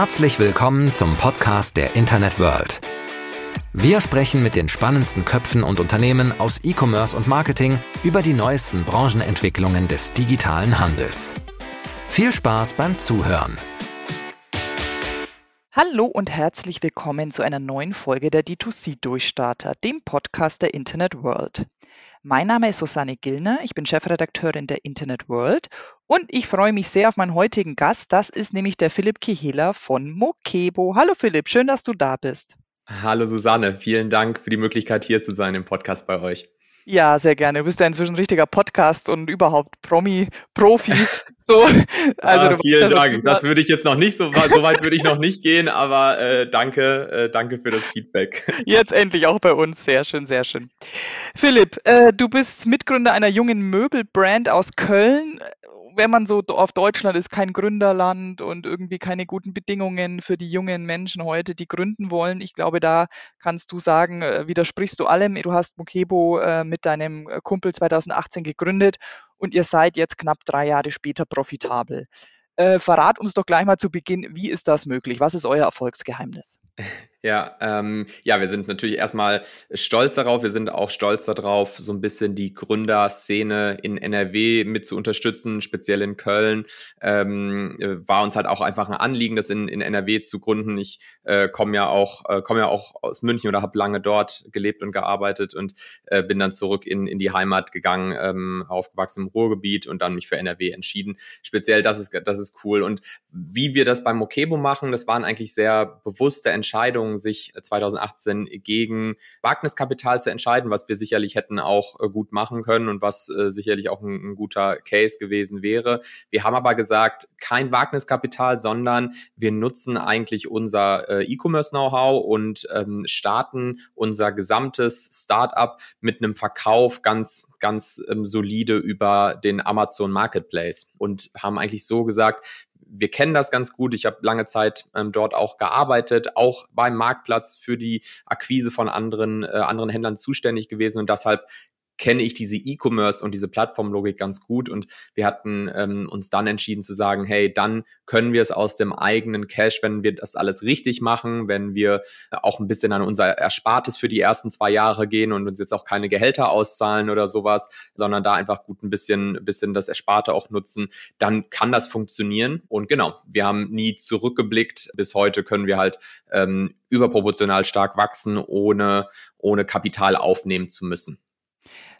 Herzlich willkommen zum Podcast der Internet World. Wir sprechen mit den spannendsten Köpfen und Unternehmen aus E-Commerce und Marketing über die neuesten Branchenentwicklungen des digitalen Handels. Viel Spaß beim Zuhören. Hallo und herzlich willkommen zu einer neuen Folge der D2C-Durchstarter, dem Podcast der Internet World. Mein Name ist Susanne Gillner, ich bin Chefredakteurin der Internet World und ich freue mich sehr auf meinen heutigen Gast. Das ist nämlich der Philipp Kihela von Mokebo. Hallo Philipp, schön, dass du da bist. Hallo Susanne, vielen Dank für die Möglichkeit hier zu sein im Podcast bei euch. Ja, sehr gerne. Du bist ja inzwischen ein richtiger Podcast und überhaupt Promi, Profi. So, also ah, vielen Dank. Das würde ich jetzt noch nicht so, so weit würde ich noch nicht gehen, aber äh, danke, äh, danke für das Feedback. Jetzt endlich auch bei uns. Sehr schön, sehr schön. Philipp, äh, du bist Mitgründer einer jungen Möbelbrand aus Köln wenn man so auf Deutschland ist, kein Gründerland und irgendwie keine guten Bedingungen für die jungen Menschen heute, die gründen wollen. Ich glaube, da kannst du sagen, äh, widersprichst du allem. Du hast Mokebo äh, mit deinem äh, Kumpel 2018 gegründet und ihr seid jetzt knapp drei Jahre später profitabel. Verrat uns doch gleich mal zu Beginn, wie ist das möglich? Was ist euer Erfolgsgeheimnis? Ja, ähm, ja, wir sind natürlich erstmal stolz darauf. Wir sind auch stolz darauf, so ein bisschen die Gründerszene in NRW mit zu unterstützen, speziell in Köln. Ähm, war uns halt auch einfach ein Anliegen, das in, in NRW zu gründen. Ich äh, komme ja auch äh, komme ja auch aus München oder habe lange dort gelebt und gearbeitet und äh, bin dann zurück in, in die Heimat gegangen, ähm, aufgewachsen im Ruhrgebiet und dann mich für NRW entschieden. Speziell, das ist das ist cool. Und wie wir das beim Mokebo machen, das waren eigentlich sehr bewusste Entscheidungen Entscheidung, sich 2018 äh, gegen Wagniskapital zu entscheiden, was wir sicherlich hätten auch äh, gut machen können und was äh, sicherlich auch ein, ein guter Case gewesen wäre. Wir haben aber gesagt, kein Wagniskapital, sondern wir nutzen eigentlich unser E-Commerce-Know-how und ähm, starten unser gesamtes Startup mit einem Verkauf ganz ganz ähm, solide über den Amazon Marketplace und haben eigentlich so gesagt, wir kennen das ganz gut. Ich habe lange Zeit ähm, dort auch gearbeitet, auch beim Marktplatz für die Akquise von anderen, äh, anderen Händlern zuständig gewesen und deshalb kenne ich diese E-Commerce und diese Plattformlogik ganz gut und wir hatten ähm, uns dann entschieden zu sagen, hey, dann können wir es aus dem eigenen Cash, wenn wir das alles richtig machen, wenn wir auch ein bisschen an unser Erspartes für die ersten zwei Jahre gehen und uns jetzt auch keine Gehälter auszahlen oder sowas, sondern da einfach gut ein bisschen, bisschen das Ersparte auch nutzen, dann kann das funktionieren. Und genau, wir haben nie zurückgeblickt. Bis heute können wir halt ähm, überproportional stark wachsen, ohne, ohne Kapital aufnehmen zu müssen.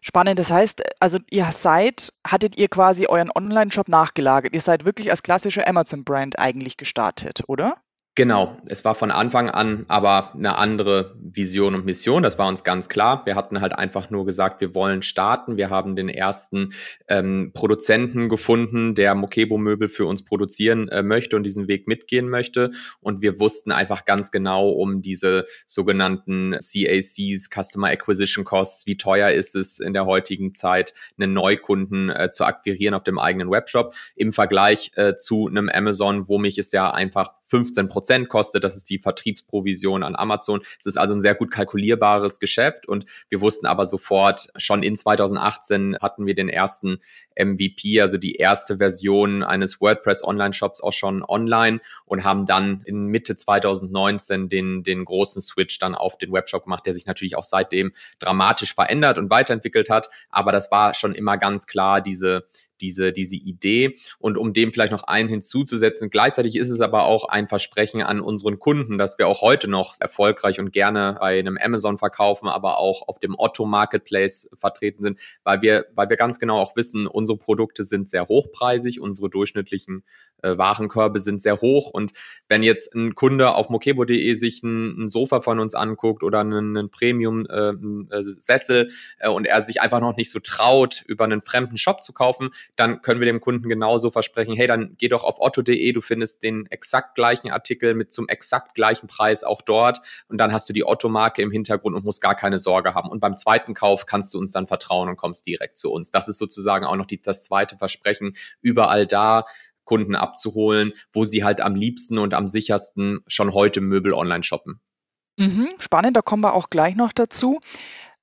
Spannend. Das heißt, also ihr seid, hattet ihr quasi euren Online-Shop nachgelagert. Ihr seid wirklich als klassische Amazon-Brand eigentlich gestartet, oder? Genau, es war von Anfang an aber eine andere Vision und Mission, das war uns ganz klar. Wir hatten halt einfach nur gesagt, wir wollen starten. Wir haben den ersten ähm, Produzenten gefunden, der Mokebo-Möbel für uns produzieren äh, möchte und diesen Weg mitgehen möchte. Und wir wussten einfach ganz genau um diese sogenannten CACs, Customer Acquisition Costs, wie teuer ist es in der heutigen Zeit, einen Neukunden äh, zu akquirieren auf dem eigenen Webshop im Vergleich äh, zu einem Amazon, wo mich es ja einfach 15 Prozent kostet. Das ist die Vertriebsprovision an Amazon. Es ist also ein sehr gut kalkulierbares Geschäft und wir wussten aber sofort, schon in 2018 hatten wir den ersten MVP, also die erste Version eines WordPress Online-Shops auch schon online und haben dann in Mitte 2019 den, den großen Switch dann auf den Webshop gemacht, der sich natürlich auch seitdem dramatisch verändert und weiterentwickelt hat. Aber das war schon immer ganz klar diese, diese, diese Idee. Und um dem vielleicht noch einen hinzuzusetzen, gleichzeitig ist es aber auch ein Versprechen an unseren Kunden, dass wir auch heute noch erfolgreich und gerne bei einem Amazon verkaufen, aber auch auf dem Otto Marketplace vertreten sind, weil wir, weil wir ganz genau auch wissen, unsere Produkte sind sehr hochpreisig, unsere durchschnittlichen äh, Warenkörbe sind sehr hoch. Und wenn jetzt ein Kunde auf mokebo.de sich ein, ein, Sofa von uns anguckt oder einen, einen Premium-Sessel äh, äh, und er sich einfach noch nicht so traut, über einen fremden Shop zu kaufen, dann können wir dem Kunden genauso versprechen, hey, dann geh doch auf otto.de, du findest den exakt gleichen Artikel mit zum exakt gleichen Preis auch dort und dann hast du die Otto-Marke im Hintergrund und musst gar keine Sorge haben. Und beim zweiten Kauf kannst du uns dann vertrauen und kommst direkt zu uns. Das ist sozusagen auch noch die, das zweite Versprechen, überall da Kunden abzuholen, wo sie halt am liebsten und am sichersten schon heute Möbel online shoppen. Mhm, spannend, da kommen wir auch gleich noch dazu.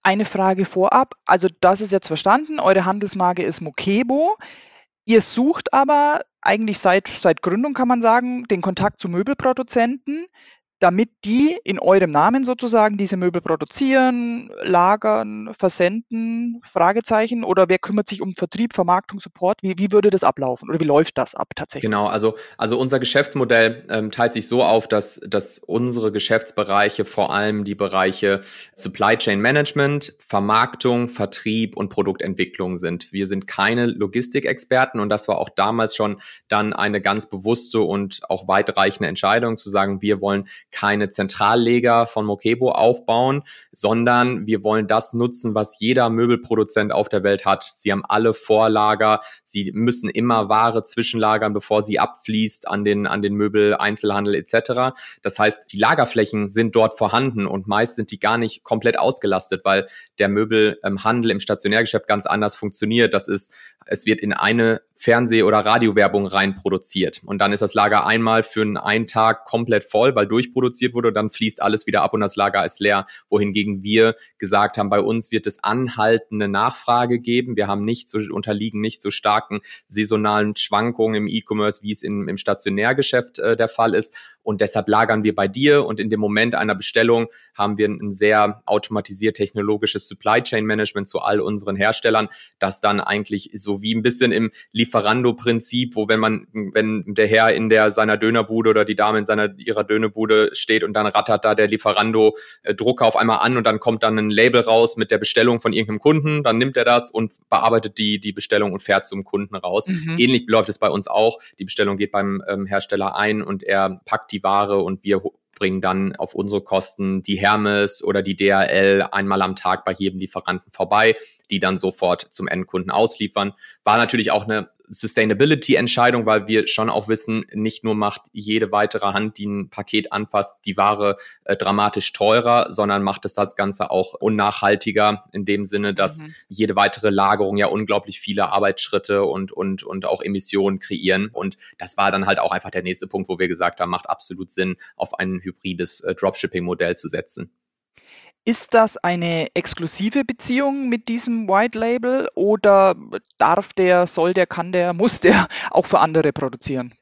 Eine Frage vorab. Also das ist jetzt verstanden. Eure Handelsmarke ist Mokebo. Ihr sucht aber eigentlich seit, seit Gründung, kann man sagen, den Kontakt zu Möbelproduzenten damit die in eurem Namen sozusagen diese Möbel produzieren, lagern, versenden, Fragezeichen, oder wer kümmert sich um Vertrieb, Vermarktung, Support? Wie, wie würde das ablaufen oder wie läuft das ab tatsächlich? Genau, also, also unser Geschäftsmodell ähm, teilt sich so auf, dass, dass unsere Geschäftsbereiche vor allem die Bereiche Supply Chain Management, Vermarktung, Vertrieb und Produktentwicklung sind. Wir sind keine Logistikexperten und das war auch damals schon dann eine ganz bewusste und auch weitreichende Entscheidung zu sagen, wir wollen keine Zentralleger von Mokebo aufbauen, sondern wir wollen das nutzen, was jeder Möbelproduzent auf der Welt hat. Sie haben alle Vorlager, sie müssen immer Ware zwischenlagern, bevor sie abfließt an den, an den Möbel, Einzelhandel etc. Das heißt, die Lagerflächen sind dort vorhanden und meist sind die gar nicht komplett ausgelastet, weil der Möbelhandel im Stationärgeschäft ganz anders funktioniert. Das ist, es wird in eine Fernseh- oder Radiowerbung rein produziert. Und dann ist das Lager einmal für einen Tag komplett voll, weil durchproduziert wurde und dann fließt alles wieder ab und das Lager ist leer. Wohingegen wir gesagt haben, bei uns wird es anhaltende Nachfrage geben. Wir haben nicht so, unterliegen nicht so starken saisonalen Schwankungen im E-Commerce, wie es in, im Stationärgeschäft äh, der Fall ist. Und deshalb lagern wir bei dir und in dem Moment einer Bestellung haben wir ein sehr automatisiert technologisches Supply Chain Management zu all unseren Herstellern, das dann eigentlich so wie ein bisschen im Lieferando-Prinzip, wo wenn man, wenn der Herr in der seiner Dönerbude oder die Dame in seiner ihrer Dönerbude steht und dann rattert da der Lieferando-Drucker auf einmal an und dann kommt dann ein Label raus mit der Bestellung von irgendeinem Kunden, dann nimmt er das und bearbeitet die, die Bestellung und fährt zum Kunden raus. Mhm. Ähnlich läuft es bei uns auch. Die Bestellung geht beim ähm, Hersteller ein und er packt die Ware und wir bringen dann auf unsere Kosten die Hermes oder die DHL einmal am Tag bei jedem Lieferanten vorbei, die dann sofort zum Endkunden ausliefern. War natürlich auch eine Sustainability-Entscheidung, weil wir schon auch wissen, nicht nur macht jede weitere Hand, die ein Paket anpasst, die Ware äh, dramatisch teurer, sondern macht es das Ganze auch unnachhaltiger in dem Sinne, dass mhm. jede weitere Lagerung ja unglaublich viele Arbeitsschritte und, und, und auch Emissionen kreieren. Und das war dann halt auch einfach der nächste Punkt, wo wir gesagt haben, macht absolut Sinn, auf ein hybrides äh, Dropshipping-Modell zu setzen. Ist das eine exklusive Beziehung mit diesem White Label oder darf der, soll der, kann der, muss der auch für andere produzieren?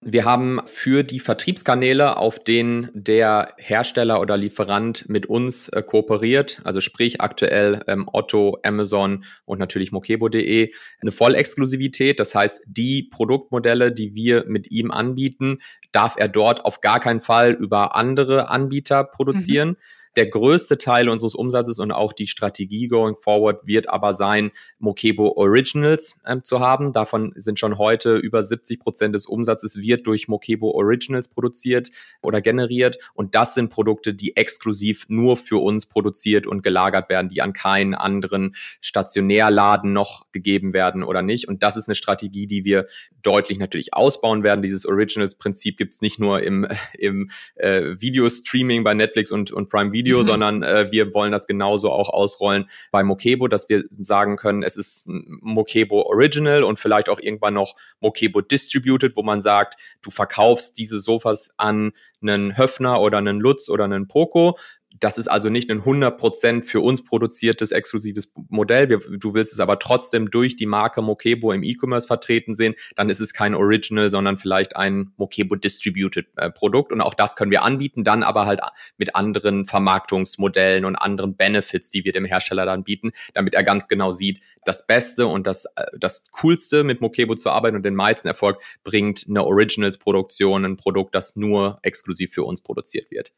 Wir haben für die Vertriebskanäle, auf denen der Hersteller oder Lieferant mit uns äh, kooperiert, also sprich aktuell ähm, Otto, Amazon und natürlich mokebo.de, eine Vollexklusivität. Das heißt, die Produktmodelle, die wir mit ihm anbieten, darf er dort auf gar keinen Fall über andere Anbieter produzieren. Mhm. Der größte Teil unseres Umsatzes und auch die Strategie going forward wird aber sein, Mokebo Originals äh, zu haben. Davon sind schon heute über 70 Prozent des Umsatzes wird durch Mokebo Originals produziert oder generiert. Und das sind Produkte, die exklusiv nur für uns produziert und gelagert werden, die an keinen anderen Stationärladen noch gegeben werden oder nicht. Und das ist eine Strategie, die wir deutlich natürlich ausbauen werden. Dieses Originals-Prinzip gibt es nicht nur im, im äh, Videostreaming bei Netflix und, und Prime Video, Video, mhm. sondern äh, wir wollen das genauso auch ausrollen bei Mokebo, dass wir sagen können, es ist Mokebo Original und vielleicht auch irgendwann noch Mokebo Distributed, wo man sagt, du verkaufst diese Sofas an einen Höfner oder einen Lutz oder einen Poco das ist also nicht ein 100% für uns produziertes exklusives Modell. Wir, du willst es aber trotzdem durch die Marke Mokebo im E-Commerce vertreten sehen. Dann ist es kein Original, sondern vielleicht ein Mokebo Distributed äh, Produkt. Und auch das können wir anbieten, dann aber halt mit anderen Vermarktungsmodellen und anderen Benefits, die wir dem Hersteller dann bieten, damit er ganz genau sieht, das Beste und das, äh, das Coolste mit Mokebo zu arbeiten und den meisten Erfolg bringt eine Originals-Produktion, ein Produkt, das nur exklusiv für uns produziert wird.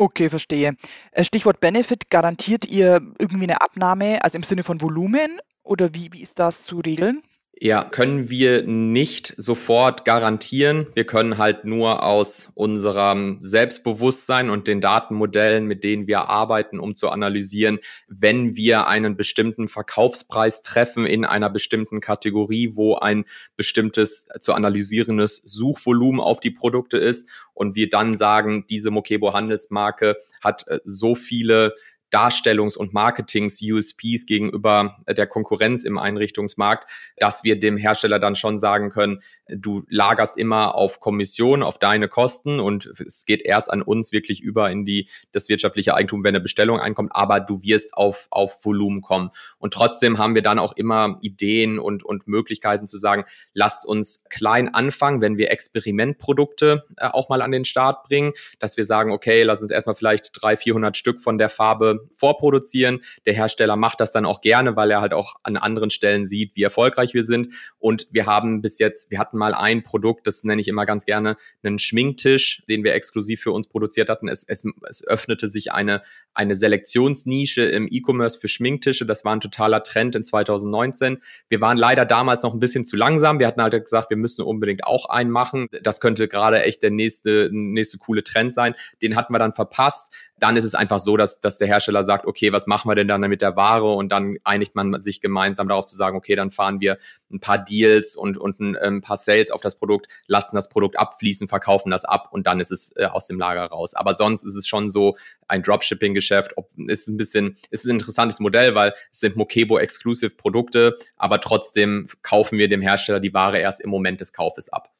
Okay, verstehe. Äh, Stichwort Benefit, garantiert ihr irgendwie eine Abnahme, also im Sinne von Volumen oder wie, wie ist das zu regeln? Ja, können wir nicht sofort garantieren. Wir können halt nur aus unserem Selbstbewusstsein und den Datenmodellen, mit denen wir arbeiten, um zu analysieren, wenn wir einen bestimmten Verkaufspreis treffen in einer bestimmten Kategorie, wo ein bestimmtes zu analysierendes Suchvolumen auf die Produkte ist und wir dann sagen, diese Mokebo Handelsmarke hat äh, so viele Darstellungs- und Marketings-USPs gegenüber der Konkurrenz im Einrichtungsmarkt, dass wir dem Hersteller dann schon sagen können, du lagerst immer auf Kommission, auf deine Kosten und es geht erst an uns wirklich über in die, das wirtschaftliche Eigentum, wenn eine Bestellung einkommt, aber du wirst auf, auf Volumen kommen. Und trotzdem haben wir dann auch immer Ideen und, und Möglichkeiten zu sagen, lasst uns klein anfangen, wenn wir Experimentprodukte äh, auch mal an den Start bringen, dass wir sagen, okay, lass uns erstmal vielleicht 300, 400 Stück von der Farbe vorproduzieren. Der Hersteller macht das dann auch gerne, weil er halt auch an anderen Stellen sieht, wie erfolgreich wir sind. Und wir haben bis jetzt, wir hatten mal ein Produkt, das nenne ich immer ganz gerne, einen Schminktisch, den wir exklusiv für uns produziert hatten. Es, es, es öffnete sich eine, eine Selektionsnische im E-Commerce für Schminktische. Das war ein totaler Trend in 2019. Wir waren leider damals noch ein bisschen zu langsam. Wir hatten halt gesagt, wir müssen unbedingt auch einen machen. Das könnte gerade echt der nächste, nächste coole Trend sein. Den hatten wir dann verpasst. Dann ist es einfach so, dass, dass der Hersteller sagt, okay, was machen wir denn dann mit der Ware? Und dann einigt man sich gemeinsam darauf zu sagen, okay, dann fahren wir ein paar Deals und, und ein, ein paar Sales auf das Produkt, lassen das Produkt abfließen, verkaufen das ab und dann ist es äh, aus dem Lager raus. Aber sonst ist es schon so ein Dropshipping-Geschäft. Ist ein bisschen, ist ein interessantes Modell, weil es sind Mokebo-Exclusive-Produkte, aber trotzdem kaufen wir dem Hersteller die Ware erst im Moment des Kaufes ab.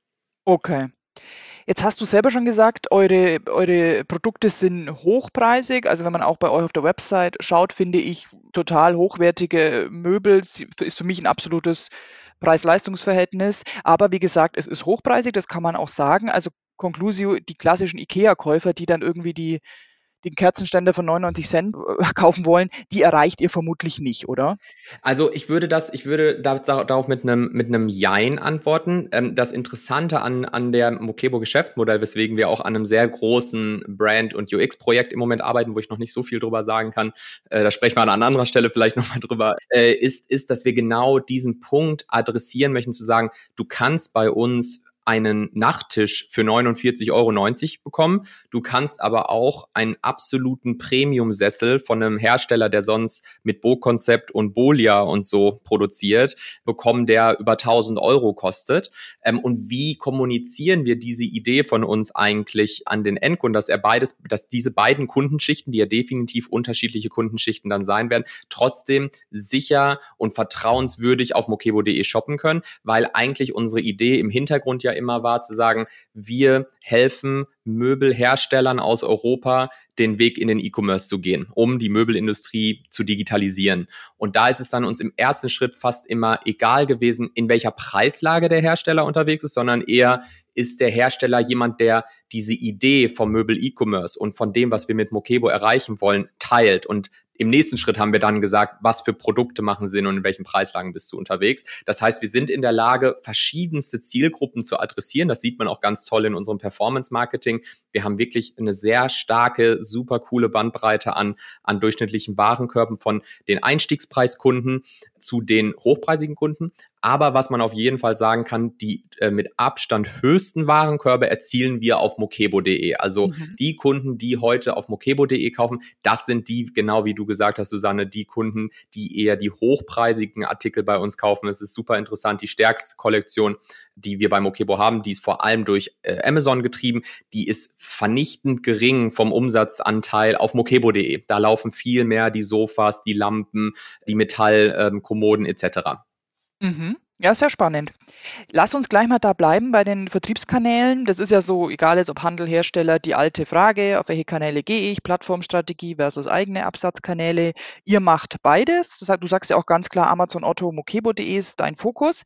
Okay. Jetzt hast du selber schon gesagt, eure, eure Produkte sind hochpreisig. Also wenn man auch bei euch auf der Website schaut, finde ich total hochwertige Möbel. Ist für mich ein absolutes Preis-Leistungs-Verhältnis. Aber wie gesagt, es ist hochpreisig, das kann man auch sagen. Also Conclusio, die klassischen IKEA-Käufer, die dann irgendwie die den Kerzenständer von 99 Cent äh, kaufen wollen, die erreicht ihr vermutlich nicht, oder? Also ich würde das, ich würde darauf mit einem mit einem Jein antworten. Ähm, das Interessante an an der Mokebo Geschäftsmodell, weswegen wir auch an einem sehr großen Brand und UX Projekt im Moment arbeiten, wo ich noch nicht so viel drüber sagen kann, äh, da sprechen wir an anderer Stelle vielleicht nochmal drüber, äh, ist ist, dass wir genau diesen Punkt adressieren möchten, zu sagen, du kannst bei uns einen Nachttisch für 49,90 Euro bekommen. Du kannst aber auch einen absoluten Premium-Sessel von einem Hersteller, der sonst mit Bo-Konzept und Bolia und so produziert, bekommen, der über 1000 Euro kostet. Ähm, und wie kommunizieren wir diese Idee von uns eigentlich an den Endkunden, dass er beides, dass diese beiden Kundenschichten, die ja definitiv unterschiedliche Kundenschichten dann sein werden, trotzdem sicher und vertrauenswürdig auf mokebo.de shoppen können, weil eigentlich unsere Idee im Hintergrund ja immer war, zu sagen, wir helfen Möbelherstellern aus Europa, den Weg in den E-Commerce zu gehen, um die Möbelindustrie zu digitalisieren. Und da ist es dann uns im ersten Schritt fast immer egal gewesen, in welcher Preislage der Hersteller unterwegs ist, sondern eher ist der Hersteller jemand, der diese Idee vom Möbel E-Commerce und von dem, was wir mit Mokebo erreichen wollen, teilt und im nächsten Schritt haben wir dann gesagt, was für Produkte machen Sinn und in welchen Preislagen bist du unterwegs. Das heißt, wir sind in der Lage, verschiedenste Zielgruppen zu adressieren. Das sieht man auch ganz toll in unserem Performance-Marketing. Wir haben wirklich eine sehr starke, super coole Bandbreite an, an durchschnittlichen Warenkörben von den Einstiegspreiskunden zu den hochpreisigen Kunden. Aber was man auf jeden Fall sagen kann, die äh, mit Abstand höchsten Warenkörbe erzielen wir auf mokebo.de. Also mhm. die Kunden, die heute auf mokebo.de kaufen, das sind die, genau wie du gesagt hast, Susanne, die Kunden, die eher die hochpreisigen Artikel bei uns kaufen. Es ist super interessant. Die stärkste Kollektion, die wir bei Mokebo haben, die ist vor allem durch äh, Amazon getrieben. Die ist vernichtend gering vom Umsatzanteil auf mokebo.de. Da laufen viel mehr die Sofas, die Lampen, die Metallkommoden ähm, etc. Mhm. Ja, sehr spannend. Lass uns gleich mal da bleiben bei den Vertriebskanälen. Das ist ja so, egal jetzt ob Handel, Hersteller, die alte Frage, auf welche Kanäle gehe ich, Plattformstrategie versus eigene Absatzkanäle. Ihr macht beides. Du sagst ja auch ganz klar, Amazon, Otto, Mokebo.de ist dein Fokus.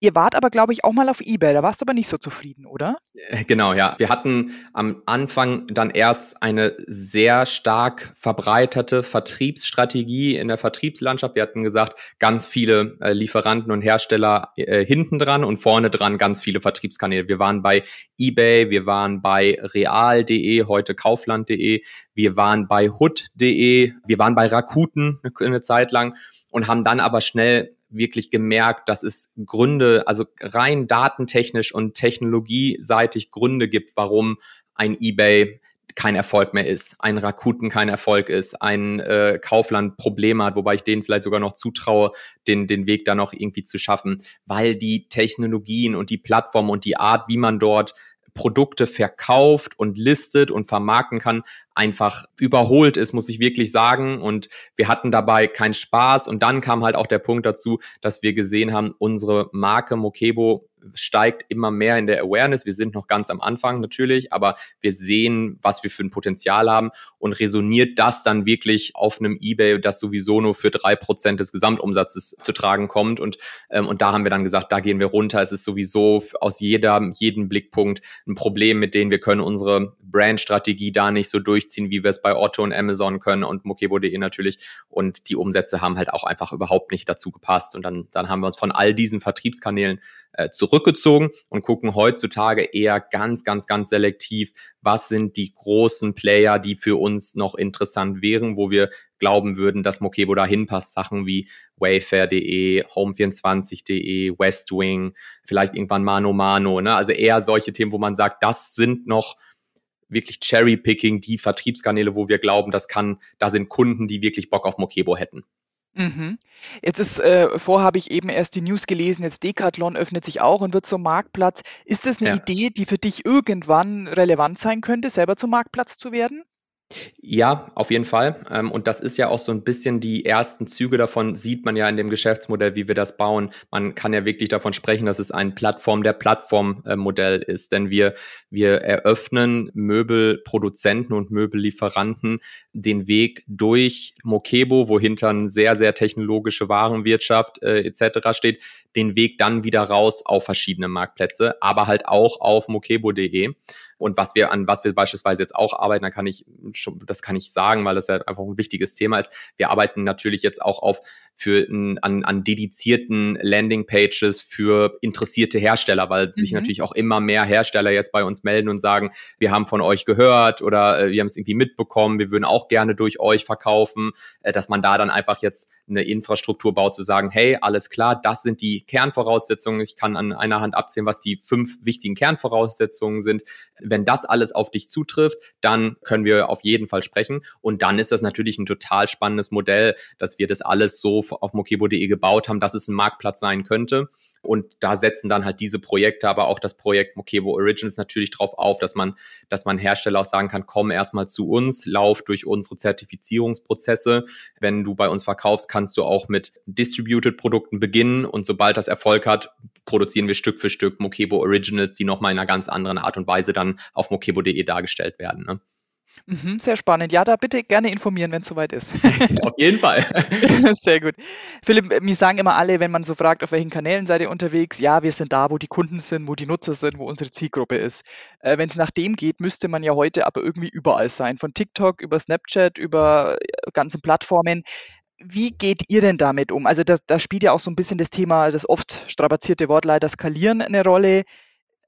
Ihr wart aber, glaube ich, auch mal auf eBay. Da warst du aber nicht so zufrieden, oder? Äh, genau, ja. Wir hatten am Anfang dann erst eine sehr stark verbreiterte Vertriebsstrategie in der Vertriebslandschaft. Wir hatten gesagt, ganz viele äh, Lieferanten und Hersteller äh, hinten dran und vorne dran ganz viele Vertriebskanäle. Wir waren bei eBay, wir waren bei real.de, heute kaufland.de, wir waren bei hood.de, wir waren bei Rakuten eine, eine Zeit lang und haben dann aber schnell wirklich gemerkt, dass es Gründe, also rein datentechnisch und technologieseitig Gründe gibt, warum ein eBay kein Erfolg mehr ist, ein Rakuten kein Erfolg ist, ein äh, Kaufland Probleme hat, wobei ich denen vielleicht sogar noch zutraue, den, den Weg da noch irgendwie zu schaffen, weil die Technologien und die Plattform und die Art, wie man dort Produkte verkauft und listet und vermarkten kann, einfach überholt ist, muss ich wirklich sagen. Und wir hatten dabei keinen Spaß. Und dann kam halt auch der Punkt dazu, dass wir gesehen haben, unsere Marke Mokebo steigt immer mehr in der Awareness. Wir sind noch ganz am Anfang natürlich, aber wir sehen, was wir für ein Potenzial haben und resoniert das dann wirklich auf einem eBay, das sowieso nur für drei Prozent des Gesamtumsatzes zu tragen kommt. Und, ähm, und da haben wir dann gesagt, da gehen wir runter. Es ist sowieso aus jeder, jedem Blickpunkt ein Problem, mit dem wir können unsere Brandstrategie da nicht so durchziehen, wie wir es bei Otto und Amazon können und Mokebo.de natürlich. Und die Umsätze haben halt auch einfach überhaupt nicht dazu gepasst. Und dann, dann haben wir uns von all diesen Vertriebskanälen äh, zurückgezogen und gucken heutzutage eher ganz, ganz, ganz selektiv, was sind die großen Player, die für uns noch interessant wären, wo wir glauben würden, dass Mokebo da hinpasst. Sachen wie Wayfair.de, Home24.de, Westwing, vielleicht irgendwann Mano Mano. Ne? Also eher solche Themen, wo man sagt, das sind noch wirklich Cherry-Picking, die Vertriebskanäle, wo wir glauben, das kann, da sind Kunden, die wirklich Bock auf Mokebo hätten. Mhm. Jetzt ist, äh, vorher habe ich eben erst die News gelesen, jetzt Decathlon öffnet sich auch und wird zum Marktplatz. Ist das eine Ja. Idee, die für dich irgendwann relevant sein könnte, selber zum Marktplatz zu werden? Ja, auf jeden Fall. Ähm, Und das ist ja auch so ein bisschen die ersten Züge davon, sieht man ja in dem Geschäftsmodell, wie wir das bauen. Man kann ja wirklich davon sprechen, dass es ein Plattform der Plattform-Modell ist. Denn wir, wir eröffnen Möbelproduzenten und Möbellieferanten den Weg durch Mokebo, wo hinter eine sehr, sehr technologische Warenwirtschaft äh, etc. steht, den Weg dann wieder raus auf verschiedene Marktplätze, aber halt auch auf mokebo.de. Und was wir an was wir beispielsweise jetzt auch arbeiten, da kann ich schon, das kann ich sagen, weil das ja einfach ein wichtiges Thema ist. Wir arbeiten natürlich jetzt auch auf für an, an dedizierten Landingpages für interessierte Hersteller, weil sich Mhm. natürlich auch immer mehr Hersteller jetzt bei uns melden und sagen, wir haben von euch gehört oder äh, wir haben es irgendwie mitbekommen, wir würden auch gerne durch euch verkaufen, äh, dass man da dann einfach jetzt eine Infrastruktur baut, zu sagen, hey, alles klar, das sind die Kernvoraussetzungen. Ich kann an einer Hand abzählen, was die fünf wichtigen Kernvoraussetzungen sind. Wenn das alles auf dich zutrifft, dann können wir auf jeden Fall sprechen. Und dann ist das natürlich ein total spannendes Modell, dass wir das alles so auf mokebo.de gebaut haben, dass es ein Marktplatz sein könnte. Und da setzen dann halt diese Projekte, aber auch das Projekt Mokebo Originals natürlich drauf auf, dass man, dass man Hersteller auch sagen kann, komm erstmal zu uns, lauf durch unsere Zertifizierungsprozesse. Wenn du bei uns verkaufst, kannst du auch mit Distributed Produkten beginnen und sobald das Erfolg hat, produzieren wir Stück für Stück Mokebo Originals, die nochmal in einer ganz anderen Art und Weise dann auf mokebo.de dargestellt werden. Ne? Mhm, sehr spannend. Ja, da bitte gerne informieren, wenn es soweit ist. auf jeden Fall. Sehr gut. Philipp, mir sagen immer alle, wenn man so fragt, auf welchen Kanälen seid ihr unterwegs, ja, wir sind da, wo die Kunden sind, wo die Nutzer sind, wo unsere Zielgruppe ist. Äh, wenn es nach dem geht, müsste man ja heute aber irgendwie überall sein. Von TikTok über Snapchat, über äh, ganzen Plattformen. Wie geht ihr denn damit um? Also da, da spielt ja auch so ein bisschen das Thema, das oft strapazierte Wort leider skalieren eine Rolle.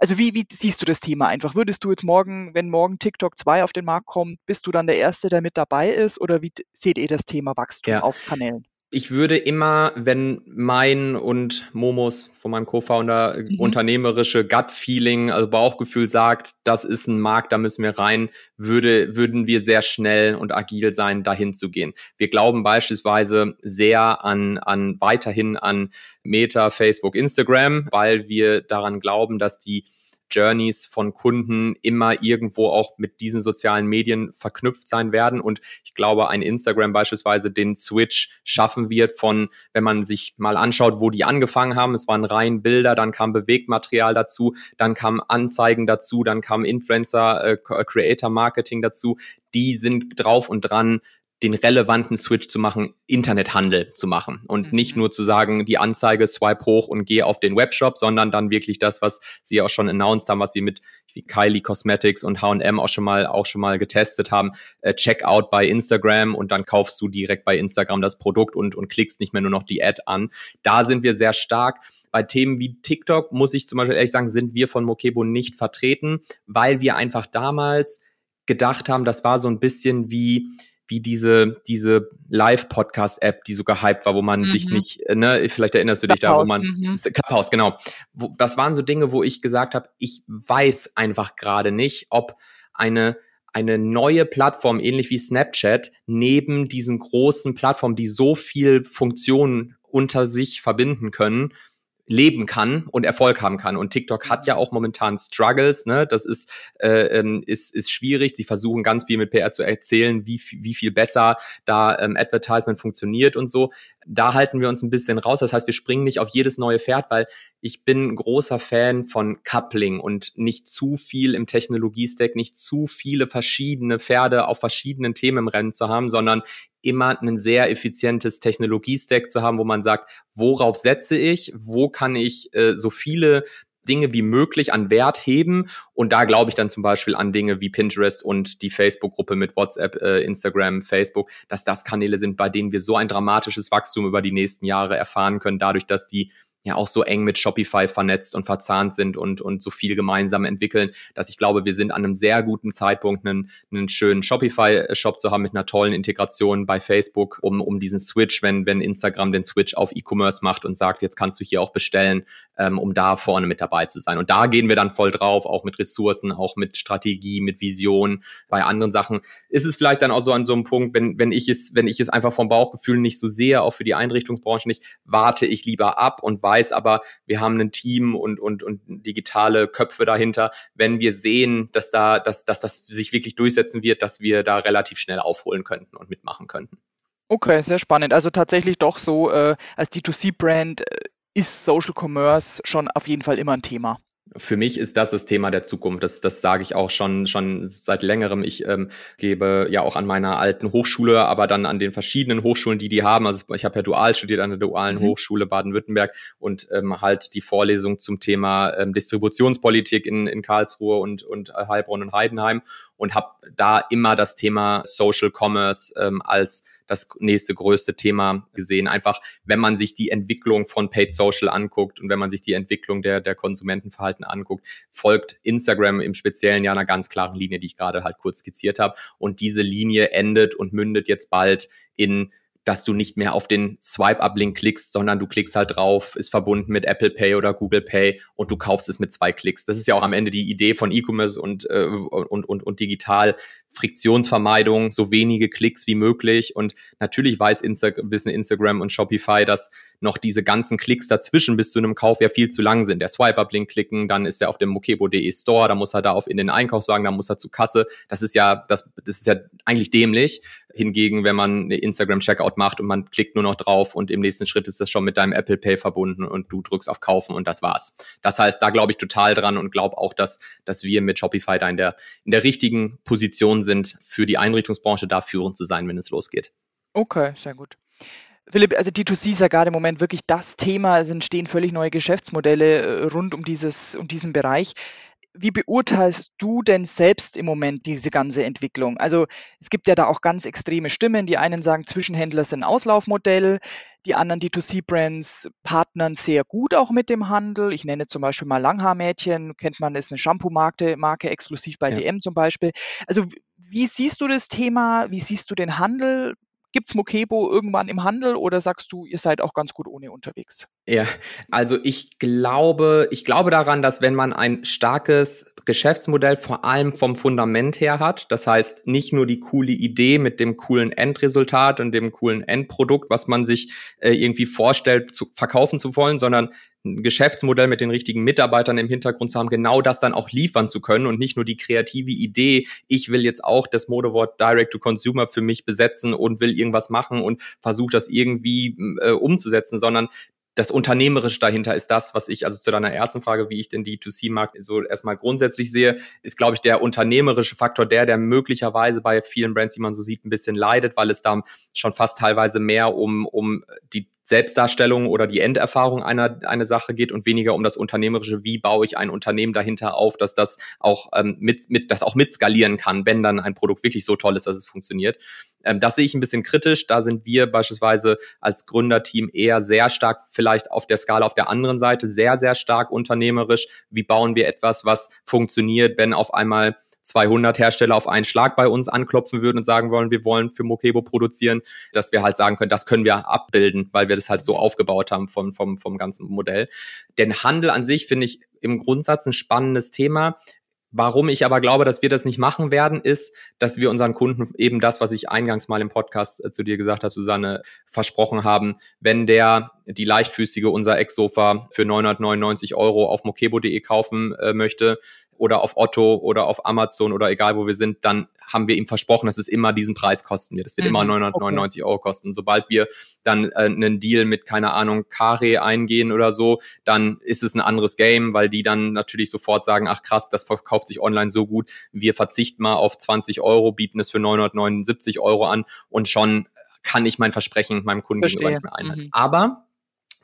Also wie, wie siehst du das Thema einfach? Würdest du jetzt morgen, wenn morgen TikTok 2 auf den Markt kommt, bist du dann der Erste, der mit dabei ist? Oder wie seht ihr das Thema Wachstum Ja. auf Kanälen? Ich würde immer, wenn mein und Momos von meinem Co-Founder äh, Mhm. unternehmerische Gut-Feeling, also Bauchgefühl sagt, das ist ein Markt, da müssen wir rein, würde, würden wir sehr schnell und agil sein, dahin zu gehen. Wir glauben beispielsweise sehr an, an weiterhin an Meta, Facebook, Instagram, weil wir daran glauben, dass die Journeys von Kunden immer irgendwo auch mit diesen sozialen Medien verknüpft sein werden. Und ich glaube, ein Instagram beispielsweise den Switch schaffen wird von, wenn man sich mal anschaut, wo die angefangen haben. Es waren rein Bilder, dann kam Bewegtmaterial dazu, dann kam Anzeigen dazu, dann kam Influencer, äh, Creator Marketing dazu. Die sind drauf und dran, den relevanten Switch zu machen, Internethandel zu machen und Mhm. nicht nur zu sagen, die Anzeige swipe hoch und gehe auf den Webshop, sondern dann wirklich das, was sie auch schon announced haben, was sie mit Kylie Cosmetics und H&M auch schon mal auch schon mal getestet haben, äh, Checkout bei Instagram und dann kaufst du direkt bei Instagram das Produkt und und klickst nicht mehr nur noch die Ad an. Da sind wir sehr stark. Bei Themen wie TikTok muss ich zum Beispiel ehrlich sagen, sind wir von Mokebo nicht vertreten, weil wir einfach damals gedacht haben, das war so ein bisschen wie wie diese, diese Live-Podcast-App, die so gehypt war, wo man sich Mhm. nicht, äh, ne, vielleicht erinnerst du dich da, wo Clubhouse, man, mhm. Clubhouse, genau. Wo, das waren so Dinge, wo ich gesagt habe, ich weiß einfach gerade nicht, ob eine, eine neue Plattform, ähnlich wie Snapchat, neben diesen großen Plattformen, die so viel Funktionen unter sich verbinden können, leben kann und Erfolg haben kann. Und TikTok hat ja auch momentan Struggles, ne? Das ist, äh, ähm, ist, ist schwierig. Sie versuchen ganz viel mit PR zu erzählen, wie, wie viel besser da ähm, Advertisement funktioniert und so. Da halten wir uns ein bisschen raus. Das heißt, wir springen nicht auf jedes neue Pferd, weil ich bin ein großer Fan von Coupling und nicht zu viel im Technologiestack, nicht zu viele verschiedene Pferde auf verschiedenen Themen im Rennen zu haben, sondern immer ein sehr effizientes Technologiestack zu haben, wo man sagt, worauf setze ich, wo kann ich äh, so viele Dinge wie möglich an Wert heben. Und da glaube ich dann zum Beispiel an Dinge wie Pinterest und die Facebook-Gruppe mit WhatsApp, äh, Instagram, Facebook, dass das Kanäle sind, bei denen wir so ein dramatisches Wachstum über die nächsten Jahre erfahren können, dadurch, dass die ja auch so eng mit Shopify vernetzt und verzahnt sind und, und so viel gemeinsam entwickeln, dass ich glaube, wir sind an einem sehr guten Zeitpunkt, einen, einen schönen Shopify-Shop zu haben mit einer tollen Integration bei Facebook, um, um diesen Switch, wenn, wenn Instagram den Switch auf E-Commerce macht und sagt, jetzt kannst du hier auch bestellen, ähm, um da vorne mit dabei zu sein. Und da gehen wir dann voll drauf, auch mit Ressourcen, auch mit Strategie, mit Vision. Bei anderen Sachen ist es vielleicht dann auch so an so einem Punkt, wenn, wenn ich es, wenn ich es einfach vom Bauchgefühl nicht so sehe, auch für die Einrichtungsbranche nicht, warte ich lieber ab und weiß aber, wir haben ein Team und, und, und digitale Köpfe dahinter. Wenn wir sehen, dass da, dass, dass das sich wirklich durchsetzen wird, dass wir da relativ schnell aufholen könnten und mitmachen könnten. Okay, sehr spannend. Also tatsächlich doch so, äh, als D2C-Brand äh, ist Social Commerce schon auf jeden Fall immer ein Thema für mich ist das das Thema der Zukunft. Das, das sage ich auch schon, schon seit längerem. Ich ähm, gebe ja auch an meiner alten Hochschule, aber dann an den verschiedenen Hochschulen, die die haben. Also ich habe ja dual studiert an der dualen mhm. Hochschule Baden-Württemberg und ähm, halt die Vorlesung zum Thema ähm, Distributionspolitik in, in Karlsruhe und, und Heilbronn und Heidenheim und habe da immer das Thema Social Commerce ähm, als das nächste größte Thema gesehen. Einfach, wenn man sich die Entwicklung von Paid Social anguckt und wenn man sich die Entwicklung der, der Konsumentenverhalten anguckt, folgt Instagram im Speziellen ja einer ganz klaren Linie, die ich gerade halt kurz skizziert habe. Und diese Linie endet und mündet jetzt bald in dass du nicht mehr auf den Swipe-Up-Link klickst, sondern du klickst halt drauf, ist verbunden mit Apple Pay oder Google Pay und du kaufst es mit zwei Klicks. Das ist ja auch am Ende die Idee von E-Commerce und, äh, und, und, und digital, Friktionsvermeidung, so wenige Klicks wie möglich. Und natürlich weiß Insta wissen Instagram und Shopify, dass noch diese ganzen Klicks dazwischen bis zu einem Kauf ja viel zu lang sind. Der Swipe-Up-Link klicken, dann ist er auf dem mokebo.de Store, dann muss er da auf in den Einkaufswagen, dann muss er zu Kasse. Das ist ja, das, das ist ja eigentlich dämlich. Hingegen, wenn man eine Instagram-Checkout macht und man klickt nur noch drauf und im nächsten Schritt ist das schon mit deinem Apple Pay verbunden und du drückst auf Kaufen und das war's. Das heißt, da glaube ich total dran und glaube auch, dass, dass wir mit Shopify da in der, in der richtigen Position Position sind, für die Einrichtungsbranche da führend zu sein, wenn es losgeht. Okay, sehr gut. Philipp, also D2C ist ja gerade im Moment wirklich das Thema. Es entstehen völlig neue Geschäftsmodelle äh, rund um, dieses, um diesen Bereich. Wie beurteilst du denn selbst im Moment diese ganze Entwicklung? Also es gibt ja da auch ganz extreme Stimmen. Die einen sagen, Zwischenhändler sind Auslaufmodell. Die anderen D2C-Brands partnern sehr gut auch mit dem Handel. Ich nenne zum Beispiel mal Langhaarmädchen, kennt man, ist eine Shampoo-Marke Marke exklusiv bei ja. DM zum Beispiel. Also wie siehst du das Thema? Wie siehst du den Handel? Gibt es Mokebo irgendwann im Handel oder sagst du, ihr seid auch ganz gut ohne unterwegs? Ja, also ich glaube, ich glaube daran, dass wenn man ein starkes Geschäftsmodell vor allem vom Fundament her hat, das heißt nicht nur die coole Idee mit dem coolen Endresultat und dem coolen Endprodukt, was man sich äh, irgendwie vorstellt, zu verkaufen zu wollen, sondern ein Geschäftsmodell mit den richtigen Mitarbeitern im Hintergrund zu haben, genau das dann auch liefern zu können und nicht nur die kreative Idee, ich will jetzt auch das Modewort Direct to Consumer für mich besetzen und will irgendwas machen und versuche das irgendwie äh, umzusetzen, sondern das Unternehmerische dahinter ist das, was ich, also zu deiner ersten Frage, wie ich den D2C-Markt so erstmal grundsätzlich sehe, ist, glaube ich, der unternehmerische Faktor der, der möglicherweise bei vielen Brands, die man so sieht, ein bisschen leidet, weil es da schon fast teilweise mehr um, um die Selbstdarstellung oder die Enderfahrung einer eine Sache geht und weniger um das Unternehmerische, wie baue ich ein Unternehmen dahinter auf, dass das auch ähm, mit, mit, das auch mitskalieren kann, wenn dann ein Produkt wirklich so toll ist, dass es funktioniert. Ähm, das sehe ich ein bisschen kritisch. Da sind wir beispielsweise als Gründerteam eher sehr stark vielleicht auf der Skala auf der anderen Seite, sehr, sehr stark unternehmerisch. Wie bauen wir etwas, was funktioniert, wenn auf einmal 200 Hersteller auf einen Schlag bei uns anklopfen würden und sagen wollen, wir wollen für Mokebo produzieren, dass wir halt sagen können, das können wir abbilden, weil wir das halt so aufgebaut haben vom, vom, vom ganzen Modell. Denn Handel an sich finde ich im Grundsatz ein spannendes Thema Warum ich aber glaube, dass wir das nicht machen werden, ist, dass wir unseren Kunden eben das, was ich eingangs mal im Podcast äh, zu dir gesagt habe, Susanne, versprochen haben. Wenn der die leichtfüßige unser Ex-Sofa für 999 Euro auf mokebo.de kaufen äh, möchte, oder auf Otto oder auf Amazon oder egal wo wir sind, dann haben wir ihm versprochen, dass es immer diesen Preis kosten wird. Es wird mhm, immer 999 okay. Euro kosten. Sobald wir dann äh, einen Deal mit, keine Ahnung, Kare eingehen oder so, dann ist es ein anderes Game, weil die dann natürlich sofort sagen, ach krass, das verkauft sich online so gut, wir verzichten mal auf 20 Euro, bieten es für 979 Euro an und schon kann ich mein Versprechen meinem Kunden Verstehe. gegenüber nicht mehr einhalten. Mhm. Aber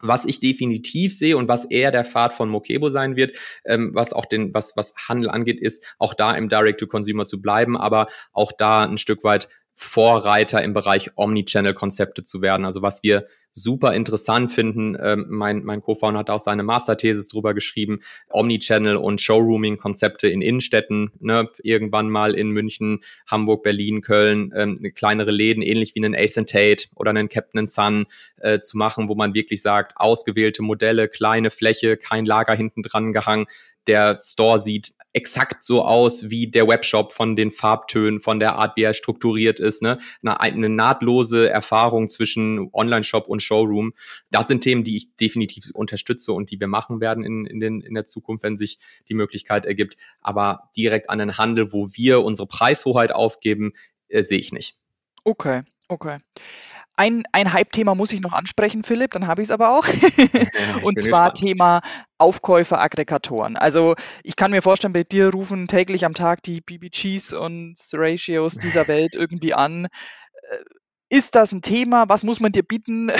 was ich definitiv sehe und was eher der Pfad von Mokebo sein wird, ähm, was auch den, was, was Handel angeht, ist auch da im Direct-to-Consumer zu bleiben, aber auch da ein Stück weit Vorreiter im Bereich Omnichannel-Konzepte zu werden. Also was wir super interessant finden, ähm, mein, mein Co-Founder hat auch seine Masterthesis drüber geschrieben, Omnichannel und Showrooming-Konzepte in Innenstädten, ne, irgendwann mal in München, Hamburg, Berlin, Köln, ähm, kleinere Läden, ähnlich wie einen Ace Tate oder einen Captain Sun äh, zu machen, wo man wirklich sagt, ausgewählte Modelle, kleine Fläche, kein Lager hinten dran gehangen, der Store sieht exakt so aus wie der Webshop von den Farbtönen, von der Art, wie er strukturiert ist. Ne? Eine, eine nahtlose Erfahrung zwischen Online-Shop und Showroom. Das sind Themen, die ich definitiv unterstütze und die wir machen werden in, in, den, in der Zukunft, wenn sich die Möglichkeit ergibt. Aber direkt an den Handel, wo wir unsere Preishoheit aufgeben, äh, sehe ich nicht. Okay, okay. Ein, ein Hype-Thema muss ich noch ansprechen, Philipp, dann habe ich es aber auch. und zwar gespannt. Thema Aufkäufer, Aggregatoren. Also ich kann mir vorstellen, bei dir rufen täglich am Tag die BBGs und Ratios dieser Welt irgendwie an. Äh, ist das ein Thema? Was muss man dir bieten?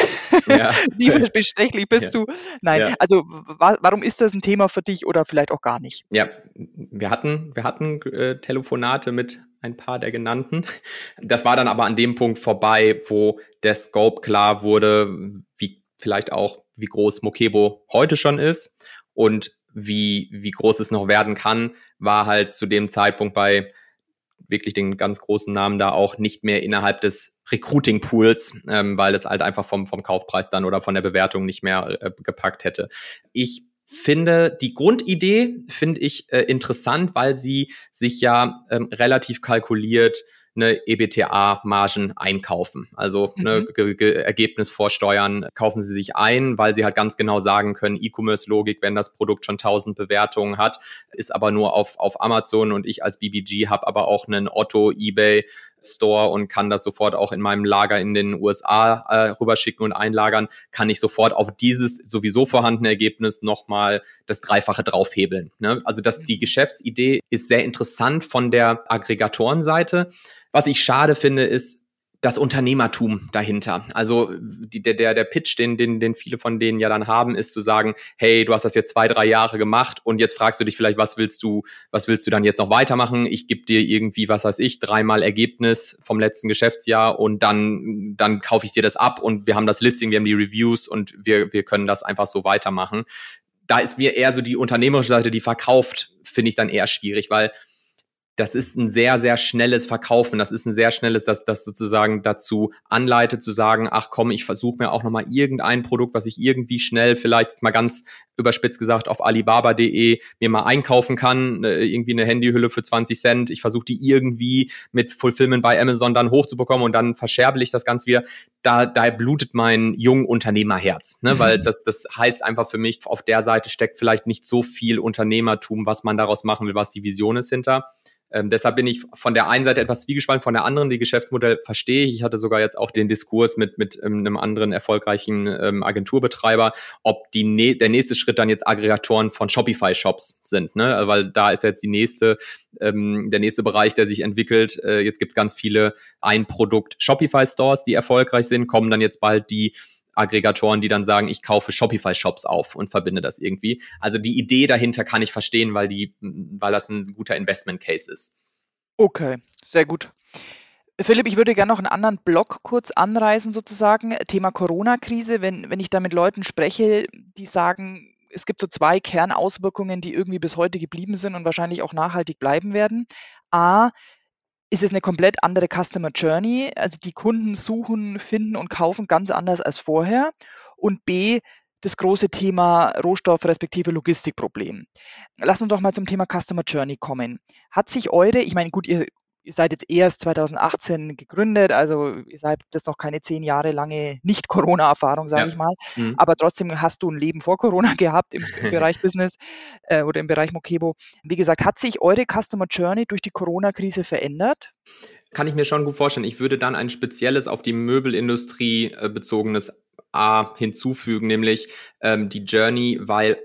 Ja. Wie bestechlich bist ja. du? Nein, ja. also wa warum ist das ein Thema für dich oder vielleicht auch gar nicht? Ja, wir hatten, wir hatten äh, Telefonate mit ein paar der genannten. Das war dann aber an dem Punkt vorbei, wo der Scope klar wurde, wie vielleicht auch, wie groß Mokebo heute schon ist und wie, wie groß es noch werden kann, war halt zu dem Zeitpunkt bei wirklich den ganz großen Namen da auch nicht mehr innerhalb des Recruiting Pools, ähm, weil es halt einfach vom, vom Kaufpreis dann oder von der Bewertung nicht mehr äh, gepackt hätte. Ich finde die Grundidee finde ich äh, interessant, weil sie sich ja ähm, relativ kalkuliert eine EBTA-Margen einkaufen. Also mhm. ne, Ergebnis vorsteuern, kaufen sie sich ein, weil sie halt ganz genau sagen können, E-Commerce-Logik, wenn das Produkt schon 1000 Bewertungen hat, ist aber nur auf, auf Amazon und ich als BBG habe aber auch einen Otto, eBay, Store und kann das sofort auch in meinem Lager in den USA äh, rüberschicken und einlagern, kann ich sofort auf dieses sowieso vorhandene Ergebnis nochmal das Dreifache draufhebeln. Ne? Also das, die. Geschäftsidee ist sehr interessant von der Aggregatorenseite. Was ich schade finde, ist, das Unternehmertum dahinter. Also der, der, der Pitch, den, den, den viele von denen ja dann haben, ist zu sagen, hey, du hast das jetzt zwei, drei Jahre gemacht und jetzt fragst du dich vielleicht, was willst du, was willst du dann jetzt noch weitermachen? Ich gebe dir irgendwie, was weiß ich, dreimal Ergebnis vom letzten Geschäftsjahr und dann, dann kaufe ich dir das ab und wir haben das Listing, wir haben die Reviews und wir, wir können das einfach so weitermachen. Da ist mir eher so die unternehmerische Seite, die verkauft, finde ich dann eher schwierig, weil das ist ein sehr, sehr schnelles Verkaufen. Das ist ein sehr schnelles, das, das sozusagen dazu anleitet, zu sagen, ach komm, ich versuche mir auch nochmal irgendein Produkt, was ich irgendwie schnell, vielleicht mal ganz überspitzt gesagt, auf alibaba.de mir mal einkaufen kann, äh, irgendwie eine Handyhülle für 20 Cent. Ich versuche die irgendwie mit Fulfillment bei Amazon dann hochzubekommen und dann verscherbel ich das Ganze wieder. Da, da blutet mein jung Unternehmerherz, ne? Mhm. weil das, das heißt einfach für mich, auf der Seite steckt vielleicht nicht so viel Unternehmertum, was man daraus machen will, was die Vision ist hinter. Ähm, deshalb bin ich von der einen Seite etwas zwiegespalten, von der anderen die Geschäftsmodell verstehe ich. Ich hatte sogar jetzt auch den Diskurs mit, mit ähm, einem anderen erfolgreichen ähm, Agenturbetreiber, ob die ne der nächste Schritt dann jetzt Aggregatoren von Shopify-Shops sind, ne? weil da ist jetzt die nächste, ähm, der nächste Bereich, der sich entwickelt. Äh, jetzt gibt es ganz viele Ein-Produkt-Shopify-Stores, die erfolgreich sind, kommen dann jetzt bald die Aggregatoren, die dann sagen, ich kaufe Shopify-Shops auf und verbinde das irgendwie. Also die Idee dahinter kann ich verstehen, weil die, weil das ein guter Investment-Case ist. Okay, sehr gut. Philipp, ich würde gerne noch einen anderen Block kurz anreißen, sozusagen. Thema Corona-Krise. Wenn, wenn ich da mit Leuten spreche, die sagen, es gibt so zwei Kernauswirkungen, die irgendwie bis heute geblieben sind und wahrscheinlich auch nachhaltig bleiben werden. A, ist es eine komplett andere Customer Journey. Also die Kunden suchen, finden und kaufen ganz anders als vorher. Und B, das große Thema Rohstoff respektive Logistikproblem. Lass uns doch mal zum Thema Customer Journey kommen. Hat sich eure, ich meine, gut, ihr ihr seid jetzt erst 2018 gegründet, also ihr seid jetzt noch keine zehn Jahre lange Nicht-Corona-Erfahrung, sage ja. ich mal. Mhm. Aber trotzdem hast du ein Leben vor Corona gehabt im, im Bereich Business äh, oder im Bereich Mokebo. Wie gesagt, hat sich eure Customer Journey durch die Corona-Krise verändert? Kann ich mir schon gut vorstellen. Ich würde dann ein spezielles auf die Möbelindustrie äh, bezogenes A hinzufügen, nämlich ähm, die Journey, weil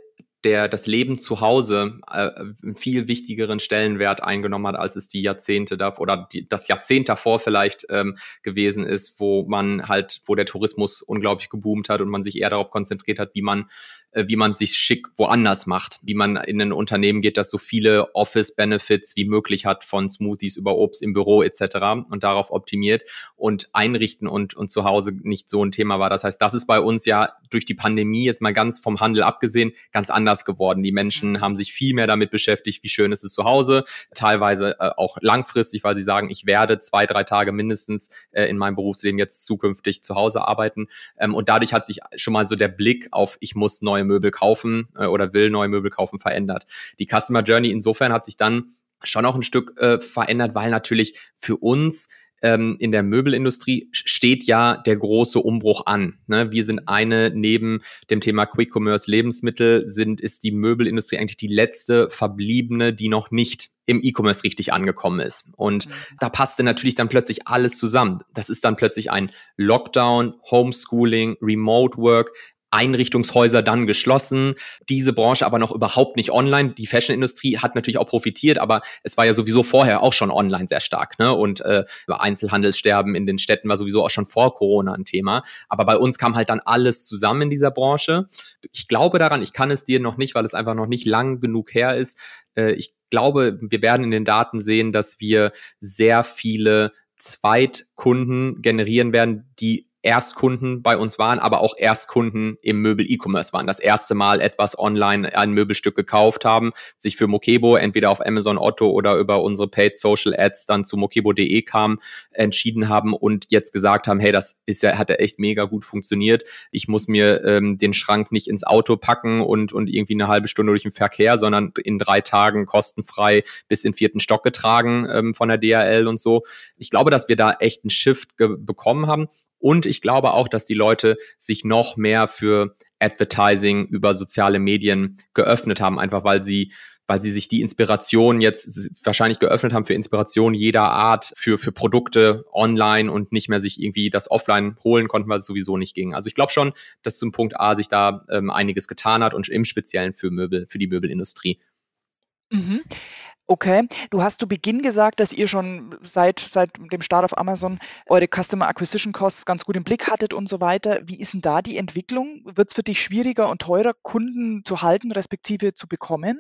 der das Leben zu Hause äh, einen viel wichtigeren Stellenwert eingenommen hat, als es die Jahrzehnte da oder die, das Jahrzehnt davor vielleicht ähm, gewesen ist, wo man halt, wo der Tourismus unglaublich geboomt hat und man sich eher darauf konzentriert hat, wie man wie man sich schick woanders macht, wie man in ein Unternehmen geht, das so viele Office-Benefits wie möglich hat, von Smoothies über Obst im Büro etc. und darauf optimiert und einrichten und, und zu Hause nicht so ein Thema war. Das heißt, das ist bei uns ja durch die Pandemie jetzt mal ganz vom Handel abgesehen ganz anders geworden. Die Menschen mhm. haben sich viel mehr damit beschäftigt, wie schön ist es zu Hause, teilweise äh, auch langfristig, weil sie sagen, ich werde zwei, drei Tage mindestens äh, in meinem Berufsleben jetzt zukünftig zu Hause arbeiten. Ähm, und dadurch hat sich schon mal so der Blick auf, ich muss neue neue Möbel kaufen äh, oder will neue Möbel kaufen, verändert. Die Customer Journey insofern hat sich dann schon auch ein Stück äh, verändert, weil natürlich für uns ähm, in der Möbelindustrie steht ja der große Umbruch an. Ne? Wir sind eine, neben dem Thema Quick Commerce Lebensmittel, sind, ist die Möbelindustrie eigentlich die letzte verbliebene, die noch nicht im E-Commerce richtig angekommen ist. Und mhm. da passte natürlich dann plötzlich alles zusammen. Das ist dann plötzlich ein Lockdown, Homeschooling, Remote Work, Einrichtungshäuser dann geschlossen, diese Branche aber noch überhaupt nicht online. Die Fashionindustrie hat natürlich auch profitiert, aber es war ja sowieso vorher auch schon online sehr stark. Ne? Und äh, Einzelhandelssterben in den Städten war sowieso auch schon vor Corona ein Thema. Aber bei uns kam halt dann alles zusammen in dieser Branche. Ich glaube daran, ich kann es dir noch nicht, weil es einfach noch nicht lang genug her ist. Äh, ich glaube, wir werden in den Daten sehen, dass wir sehr viele Zweitkunden generieren werden, die Erstkunden bei uns waren, aber auch Erstkunden im Möbel-E-Commerce waren. Das erste Mal etwas online ein Möbelstück gekauft haben, sich für Mokebo entweder auf Amazon Otto oder über unsere Paid Social Ads dann zu mokebo.de kamen, entschieden haben und jetzt gesagt haben, hey, das ist ja, hat ja echt mega gut funktioniert. Ich muss mir ähm, den Schrank nicht ins Auto packen und, und irgendwie eine halbe Stunde durch den Verkehr, sondern in drei Tagen kostenfrei bis in vierten Stock getragen ähm, von der DHL und so. Ich glaube, dass wir da echt einen Shift bekommen haben und ich glaube auch, dass die Leute sich noch mehr für Advertising über soziale Medien geöffnet haben, einfach weil sie weil sie sich die Inspiration jetzt wahrscheinlich geöffnet haben für Inspiration jeder Art, für, für Produkte online und nicht mehr sich irgendwie das offline holen konnten, weil es sowieso nicht ging. Also ich glaube schon, dass zum Punkt A sich da ähm, einiges getan hat und im Speziellen für Möbel, für die Möbelindustrie. Mhm. Okay. Du hast zu Beginn gesagt, dass ihr schon seit, seit dem Start auf Amazon eure Customer Acquisition Costs ganz gut im Blick hattet und so weiter. Wie ist denn da die Entwicklung? Wird es für dich schwieriger und teurer, Kunden zu halten, respektive zu bekommen?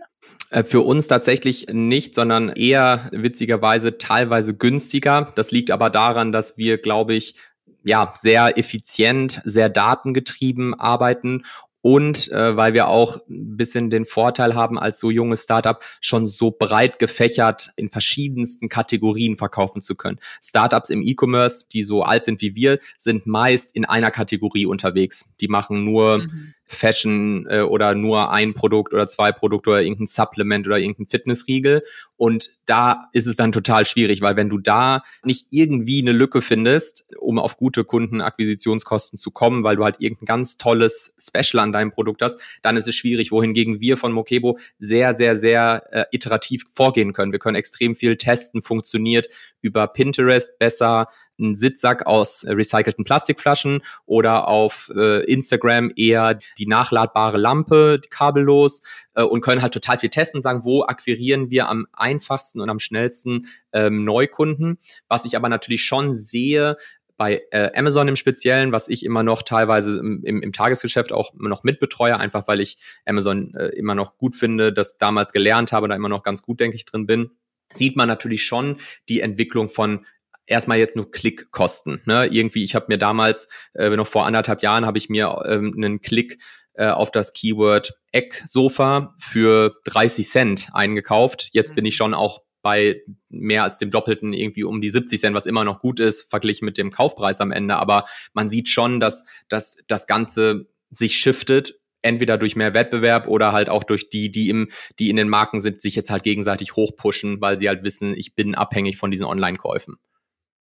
Äh, für uns tatsächlich nicht, sondern eher witzigerweise teilweise günstiger. Das liegt aber daran, dass wir, glaube ich, ja, sehr effizient, sehr datengetrieben arbeiten und äh, weil wir auch ein bisschen den Vorteil haben, als so junges Startup schon so breit gefächert in verschiedensten Kategorien verkaufen zu können. Startups im E-Commerce, die so alt sind wie wir, sind meist in einer Kategorie unterwegs. Die machen nur mhm. Fashion äh, oder nur ein Produkt oder zwei Produkte oder irgendein Supplement oder irgendein Fitnessriegel. Und da ist es dann total schwierig, weil wenn du da nicht irgendwie eine Lücke findest, um auf gute Kundenakquisitionskosten zu kommen, weil du halt irgendein ganz tolles Special an deinem Produkt hast, dann ist es schwierig, wohingegen wir von Mokebo sehr, sehr, sehr äh, iterativ vorgehen können. Wir können extrem viel testen, funktioniert über Pinterest besser, einen Sitzsack aus recycelten Plastikflaschen oder auf äh, Instagram eher die nachladbare Lampe, kabellos äh, und können halt total viel testen und sagen, wo akquirieren wir am einfachsten und am schnellsten ähm, Neukunden. Was ich aber natürlich schon sehe, bei äh, Amazon im Speziellen, was ich immer noch teilweise im, im, im Tagesgeschäft auch immer noch mitbetreue, einfach weil ich Amazon äh, immer noch gut finde, das damals gelernt habe, da immer noch ganz gut, denke ich, drin bin, sieht man natürlich schon die Entwicklung von erstmal jetzt nur Klickkosten. Ne? Irgendwie, ich habe mir damals, äh, noch vor anderthalb Jahren, habe ich mir ähm, einen Klick äh, auf das Keyword Ecksofa für 30 Cent eingekauft. Jetzt bin ich mhm. schon auch bei mehr als dem Doppelten irgendwie um die 70 Cent, was immer noch gut ist, verglichen mit dem Kaufpreis am Ende. Aber man sieht schon, dass, dass das Ganze sich shiftet entweder durch mehr Wettbewerb oder halt auch durch die, die im, die in den Marken sind, sich jetzt halt gegenseitig hochpushen, weil sie halt wissen, ich bin abhängig von diesen Online-Käufen.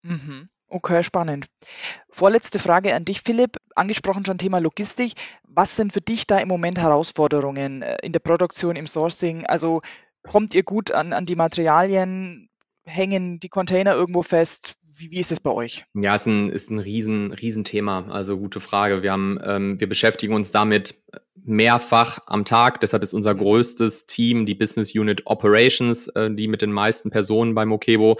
Mhm. Okay, spannend. Vorletzte Frage an dich, Philipp. Angesprochen schon Thema Logistik. Was sind für dich da im Moment Herausforderungen äh, in der Produktion, im Sourcing? Also kommt ihr gut an, an die Materialien? Hängen die Container irgendwo fest? Wie, wie ist es bei euch? Ja, ist ein, ist ein riesen, riesen Thema. Also gute Frage. Wir haben, ähm, wir beschäftigen uns damit mehrfach am Tag. Deshalb ist unser größtes Team die Business Unit Operations, äh, die mit den meisten Personen bei Mokebo.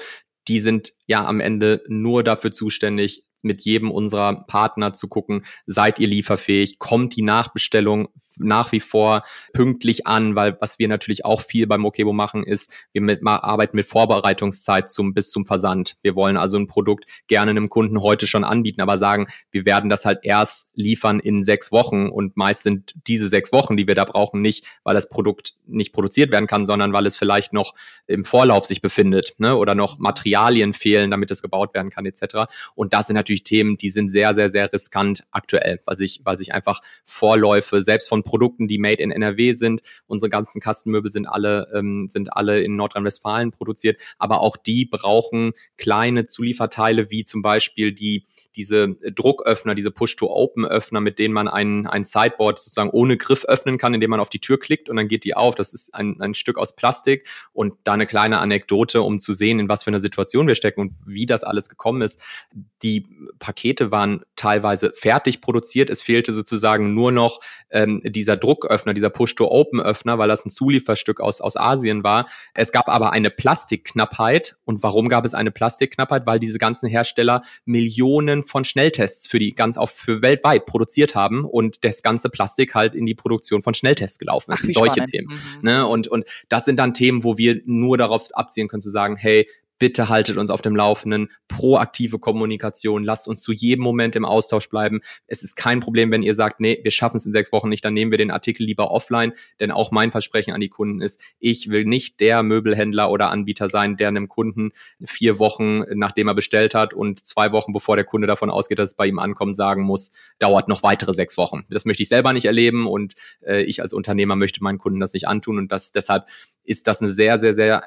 Die sind ja am Ende nur dafür zuständig, mit jedem unserer Partner zu gucken, seid ihr lieferfähig, kommt die Nachbestellung nach wie vor pünktlich an, weil was wir natürlich auch viel beim Mokebo machen, ist, wir mit, arbeiten mit Vorbereitungszeit zum, bis zum Versand. Wir wollen also ein Produkt gerne einem Kunden heute schon anbieten, aber sagen, wir werden das halt erst liefern in sechs Wochen und meist sind diese sechs Wochen, die wir da brauchen, nicht, weil das Produkt nicht produziert werden kann, sondern weil es vielleicht noch im Vorlauf sich befindet ne? oder noch Materialien fehlen, damit es gebaut werden kann etc. Und das sind natürlich Themen, die sind sehr, sehr, sehr riskant aktuell, weil sich, weil sich einfach Vorläufe selbst von Produkten, die made in NRW sind. Unsere ganzen Kastenmöbel sind alle, ähm, sind alle in Nordrhein-Westfalen produziert, aber auch die brauchen kleine Zulieferteile, wie zum Beispiel die, diese Drucköffner, diese Push-to-Open-Öffner, mit denen man ein, ein Sideboard sozusagen ohne Griff öffnen kann, indem man auf die Tür klickt und dann geht die auf. Das ist ein, ein Stück aus Plastik und da eine kleine Anekdote, um zu sehen, in was für einer Situation wir stecken und wie das alles gekommen ist. Die Pakete waren teilweise fertig produziert. Es fehlte sozusagen nur noch ähm, die dieser Drucköffner, dieser Push-to-Open-Öffner, weil das ein Zulieferstück aus, aus Asien war. Es gab aber eine Plastikknappheit. Und warum gab es eine Plastikknappheit? Weil diese ganzen Hersteller Millionen von Schnelltests für die ganz auf für weltweit produziert haben und das ganze Plastik halt in die Produktion von Schnelltests gelaufen ist. Ach, solche spannend. Themen. Mhm. Ne? Und, und das sind dann Themen, wo wir nur darauf abzielen können zu sagen, hey, bitte haltet uns auf dem Laufenden, proaktive Kommunikation, lasst uns zu jedem Moment im Austausch bleiben. Es ist kein Problem, wenn ihr sagt, nee, wir schaffen es in sechs Wochen nicht, dann nehmen wir den Artikel lieber offline, denn auch mein Versprechen an die Kunden ist, ich will nicht der Möbelhändler oder Anbieter sein, der einem Kunden vier Wochen, nachdem er bestellt hat und zwei Wochen, bevor der Kunde davon ausgeht, dass es bei ihm ankommt, sagen muss, dauert noch weitere sechs Wochen. Das möchte ich selber nicht erleben und äh, ich als Unternehmer möchte meinen Kunden das nicht antun und das deshalb ist das eine sehr, sehr, sehr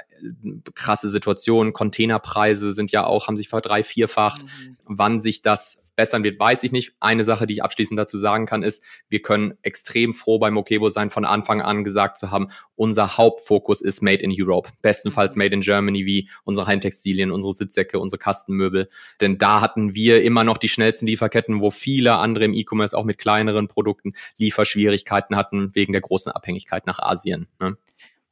krasse Situation Containerpreise sind ja auch, haben sich verdrei, vierfacht. Mhm. Wann sich das bessern wird, weiß ich nicht. Eine Sache, die ich abschließend dazu sagen kann, ist, wir können extrem froh bei Mokebo sein, von Anfang an gesagt zu haben, unser Hauptfokus ist Made in Europe. Bestenfalls mhm. Made in Germany, wie unsere Heimtextilien, unsere Sitzsäcke, unsere Kastenmöbel. Denn da hatten wir immer noch die schnellsten Lieferketten, wo viele andere im E-Commerce auch mit kleineren Produkten Lieferschwierigkeiten hatten, wegen der großen Abhängigkeit nach Asien. Ne?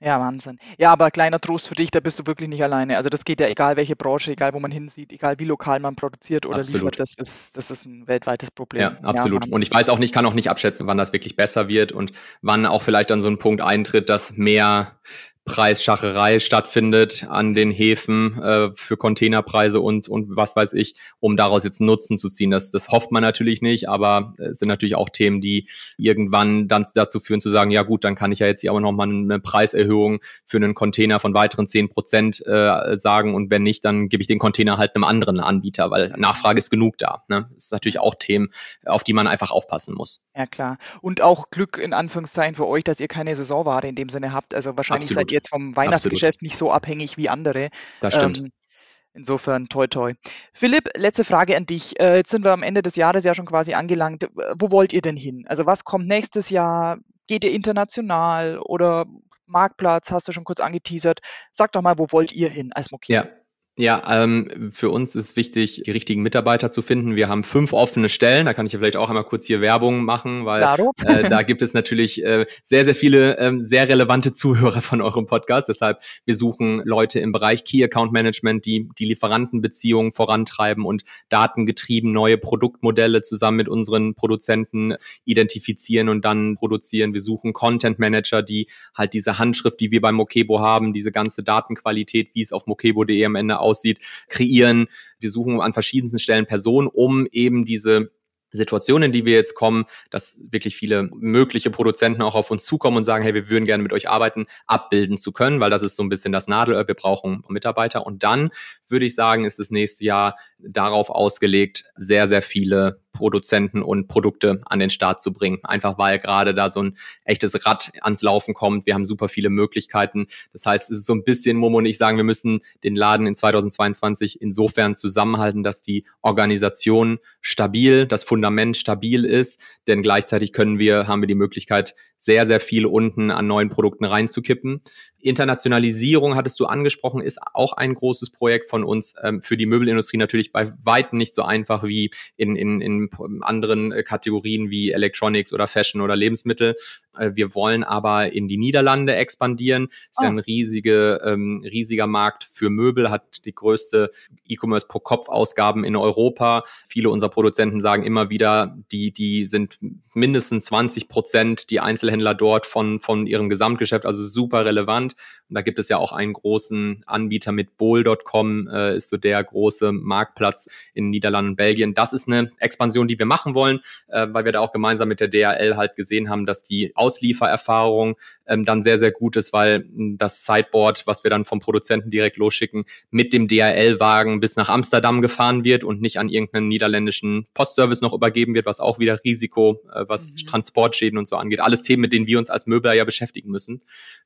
Ja, Wahnsinn. Ja, aber kleiner Trost für dich, da bist du wirklich nicht alleine. Also das geht ja egal welche Branche, egal wo man hinsieht, egal wie lokal man produziert oder absolut. liefert, das ist, das ist ein weltweites Problem. Ja, absolut. Ja, und ich weiß auch nicht, kann auch nicht abschätzen, wann das wirklich besser wird und wann auch vielleicht dann so ein Punkt eintritt, dass mehr Preisschacherei stattfindet an den Häfen äh, für Containerpreise und, und was weiß ich, um daraus jetzt Nutzen zu ziehen. Das, das hofft man natürlich nicht, aber es sind natürlich auch Themen, die irgendwann dann dazu führen zu sagen, ja gut, dann kann ich ja jetzt hier aber nochmal eine Preiserhöhung für einen Container von weiteren zehn Prozent äh, sagen und wenn nicht, dann gebe ich den Container halt einem anderen Anbieter, weil Nachfrage ist genug da. Ne? Das ist natürlich auch Themen, auf die man einfach aufpassen muss. Ja klar. Und auch Glück in Anführungszeichen für euch, dass ihr keine Saisonware in dem Sinne habt. Also wahrscheinlich Absolut. seid ihr jetzt vom Weihnachtsgeschäft Absolut. nicht so abhängig wie andere. Das stimmt. Ähm, insofern toi toi. Philipp, letzte Frage an dich. Äh, jetzt sind wir am Ende des Jahres ja schon quasi angelangt. Wo wollt ihr denn hin? Also was kommt nächstes Jahr? Geht ihr international oder Marktplatz? Hast du schon kurz angeteasert. Sag doch mal, wo wollt ihr hin als Mokier? Ja, ja, ähm, für uns ist wichtig, die richtigen Mitarbeiter zu finden. Wir haben fünf offene Stellen. Da kann ich ja vielleicht auch einmal kurz hier Werbung machen, weil äh, da gibt es natürlich äh, sehr, sehr viele ähm, sehr relevante Zuhörer von eurem Podcast. Deshalb, wir suchen Leute im Bereich Key Account Management, die die Lieferantenbeziehungen vorantreiben und datengetrieben neue Produktmodelle zusammen mit unseren Produzenten identifizieren und dann produzieren. Wir suchen Content Manager, die halt diese Handschrift, die wir bei Mokebo haben, diese ganze Datenqualität, wie es auf mokebo.de am Ende aussieht, kreieren. Wir suchen an verschiedensten Stellen Personen, um eben diese Situationen, die wir jetzt kommen, dass wirklich viele mögliche Produzenten auch auf uns zukommen und sagen, hey, wir würden gerne mit euch arbeiten, abbilden zu können, weil das ist so ein bisschen das Nadelöhr. Wir brauchen Mitarbeiter. Und dann würde ich sagen, ist das nächste Jahr darauf ausgelegt, sehr, sehr viele Produzenten und Produkte an den Start zu bringen. Einfach weil gerade da so ein echtes Rad ans Laufen kommt. Wir haben super viele Möglichkeiten. Das heißt, es ist so ein bisschen, Momo und ich sagen, wir müssen den Laden in 2022 insofern zusammenhalten, dass die Organisation stabil, das Fundament stabil ist, denn gleichzeitig können wir, haben wir die Möglichkeit, sehr, sehr viel unten an neuen Produkten reinzukippen. Internationalisierung hattest du angesprochen, ist auch ein großes Projekt von uns. Ähm, für die Möbelindustrie natürlich bei weitem nicht so einfach wie in, in, in anderen äh, Kategorien wie Electronics oder Fashion oder Lebensmittel. Äh, wir wollen aber in die Niederlande expandieren. ist oh. ja ein riesige, ähm, riesiger Markt für Möbel, hat die größte E-Commerce pro Kopf Ausgaben in Europa. Viele unserer Produzenten sagen immer wieder, die, die sind mindestens 20 Prozent die Einzelhändler dort von, von ihrem Gesamtgeschäft, also super relevant. Und da gibt es ja auch einen großen Anbieter mit Bowl.com, äh, ist so der große Marktplatz in Niederlanden und Belgien. Das ist eine Expansion, die wir machen wollen, äh, weil wir da auch gemeinsam mit der DRL halt gesehen haben, dass die Ausliefererfahrung ähm, dann sehr, sehr gut ist, weil hm, das Sideboard, was wir dann vom Produzenten direkt losschicken, mit dem DRL-Wagen bis nach Amsterdam gefahren wird und nicht an irgendeinen niederländischen Postservice noch übergeben wird, was auch wieder Risiko, äh, was mhm. Transportschäden und so angeht. Alles Themen, mit denen wir uns als Möbler ja beschäftigen müssen.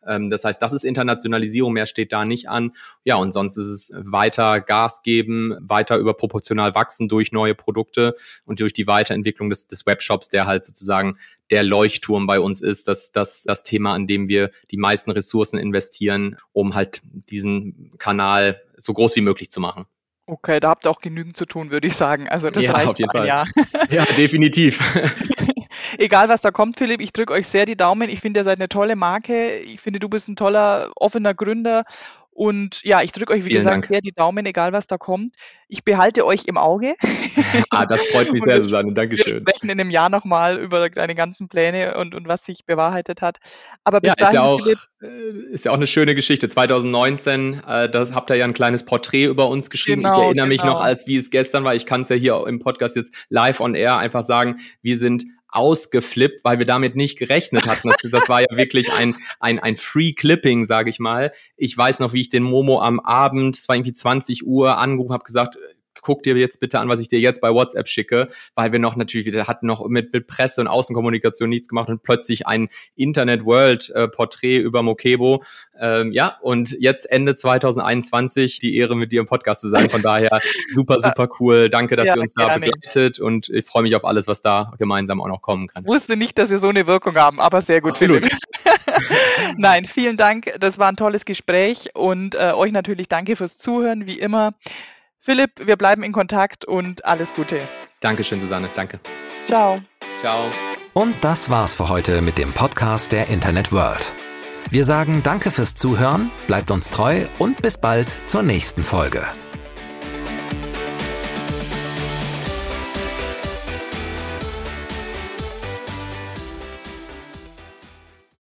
Ähm, das heißt, das ist Internationalisierung, mehr steht da nicht an. Ja, und sonst ist es weiter Gas geben, weiter überproportional wachsen durch neue Produkte und durch die Weiterentwicklung des, des Webshops, der halt sozusagen der Leuchtturm bei uns ist, dass das das Thema, an dem wir die meisten Ressourcen investieren, um halt diesen Kanal so groß wie möglich zu machen. Okay, da habt ihr auch genügend zu tun, würde ich sagen. Also das ja, reicht auf jeden Fall. Jahr. Ja, definitiv. Egal, was da kommt, Philipp, ich drücke euch sehr die Daumen. Ich finde, ihr seid eine tolle Marke. Ich finde, du bist ein toller, offener Gründer und ja, ich drücke euch, wie Vielen gesagt, Dank. sehr die Daumen, egal was da kommt. Ich behalte euch im Auge. ah, das freut mich sehr, Susanne. Dankeschön. Wir sprechen in einem Jahr nochmal über deine ganzen Pläne und, und was sich bewahrheitet hat. Aber bis ja, dahin, ist ja, auch, Philipp, äh, ist ja auch eine schöne Geschichte. 2019, äh, da habt ihr ja ein kleines Porträt über uns geschrieben. Genau, ich erinnere genau. mich noch, als wie es gestern war. Ich kann es ja hier im Podcast jetzt live on air einfach sagen. Wir sind ausgeflippt, weil wir damit nicht gerechnet hatten. Das, das war ja wirklich ein, ein, ein Free Clipping, sage ich mal. Ich weiß noch, wie ich den Momo am Abend, es war irgendwie 20 Uhr, angerufen habe, gesagt, guck dir jetzt bitte an, was ich dir jetzt bei WhatsApp schicke, weil wir noch natürlich, wir hatten noch mit, mit Presse und Außenkommunikation nichts gemacht und plötzlich ein Internet-World-Porträt über Mokebo. Ähm, ja, und jetzt Ende 2021 die Ehre, mit dir im Podcast zu sein. Von daher super, super cool. Danke, dass ja, ihr uns da begleitet und ich freue mich auf alles, was da gemeinsam auch noch kommen kann. Ich wusste nicht, dass wir so eine Wirkung haben, aber sehr gut. Absolut. Nein, vielen Dank. Das war ein tolles Gespräch und äh, euch natürlich danke fürs Zuhören, wie immer. Philipp, wir bleiben in Kontakt und alles Gute. Dankeschön, Susanne. Danke. Ciao. Ciao. Und das war's für heute mit dem Podcast der Internet World. Wir sagen Danke fürs Zuhören, bleibt uns treu und bis bald zur nächsten Folge.